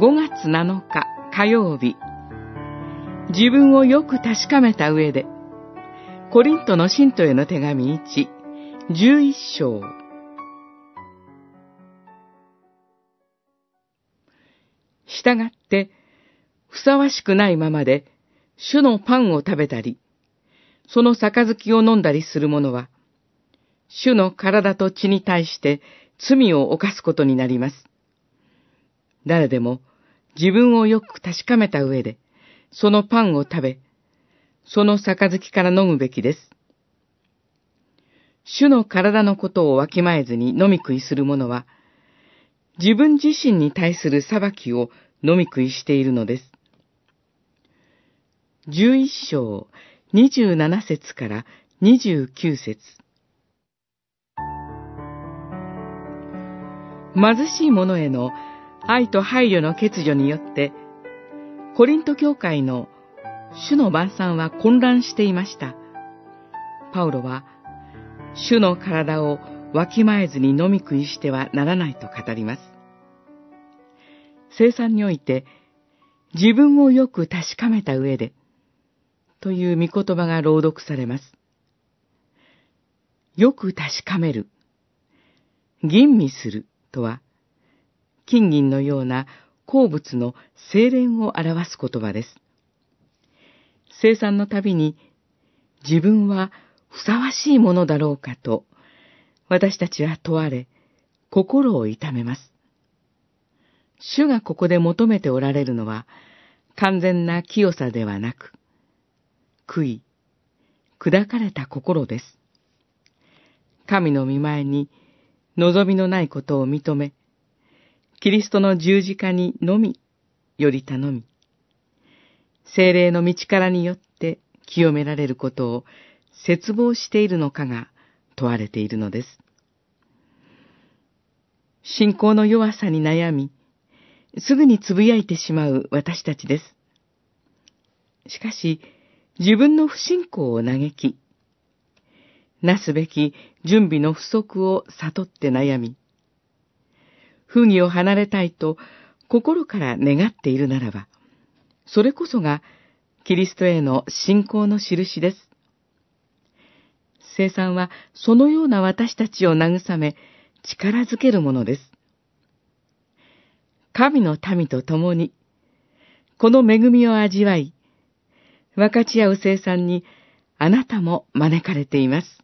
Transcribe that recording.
5月7日火曜日自分をよく確かめた上でコリントの信徒への手紙1、11章従って、ふさわしくないままで、主のパンを食べたり、その杯を飲んだりする者は、主の体と血に対して罪を犯すことになります。誰でも自分をよく確かめた上で、そのパンを食べ、その杯から飲むべきです。主の体のことをわきまえずに飲み食いする者は、自分自身に対する裁きを飲み食いしているのです。十一章二十七節から二十九節貧しい者への愛と配慮の欠如によって、コリント教会の主の晩餐は混乱していました。パウロは、主の体をわきまえずに飲み食いしてはならないと語ります。生産において、自分をよく確かめた上で、という見言葉が朗読されます。よく確かめる、吟味するとは、金銀のような鉱物の精錬を表す言葉です。生産のたびに自分はふさわしいものだろうかと、私たちは問われ、心を痛めます。主がここで求めておられるのは、完全な清さではなく、悔い、砕かれた心です。神の見前に望みのないことを認め、キリストの十字架にのみ、より頼み、精霊の道からによって清められることを絶望しているのかが問われているのです。信仰の弱さに悩み、すぐにつぶやいてしまう私たちです。しかし、自分の不信仰を嘆き、なすべき準備の不足を悟って悩み、不義を離れたいと心から願っているならば、それこそがキリストへの信仰の印です。生産はそのような私たちを慰め、力づけるものです。神の民と共に、この恵みを味わい、分かち合う生産にあなたも招かれています。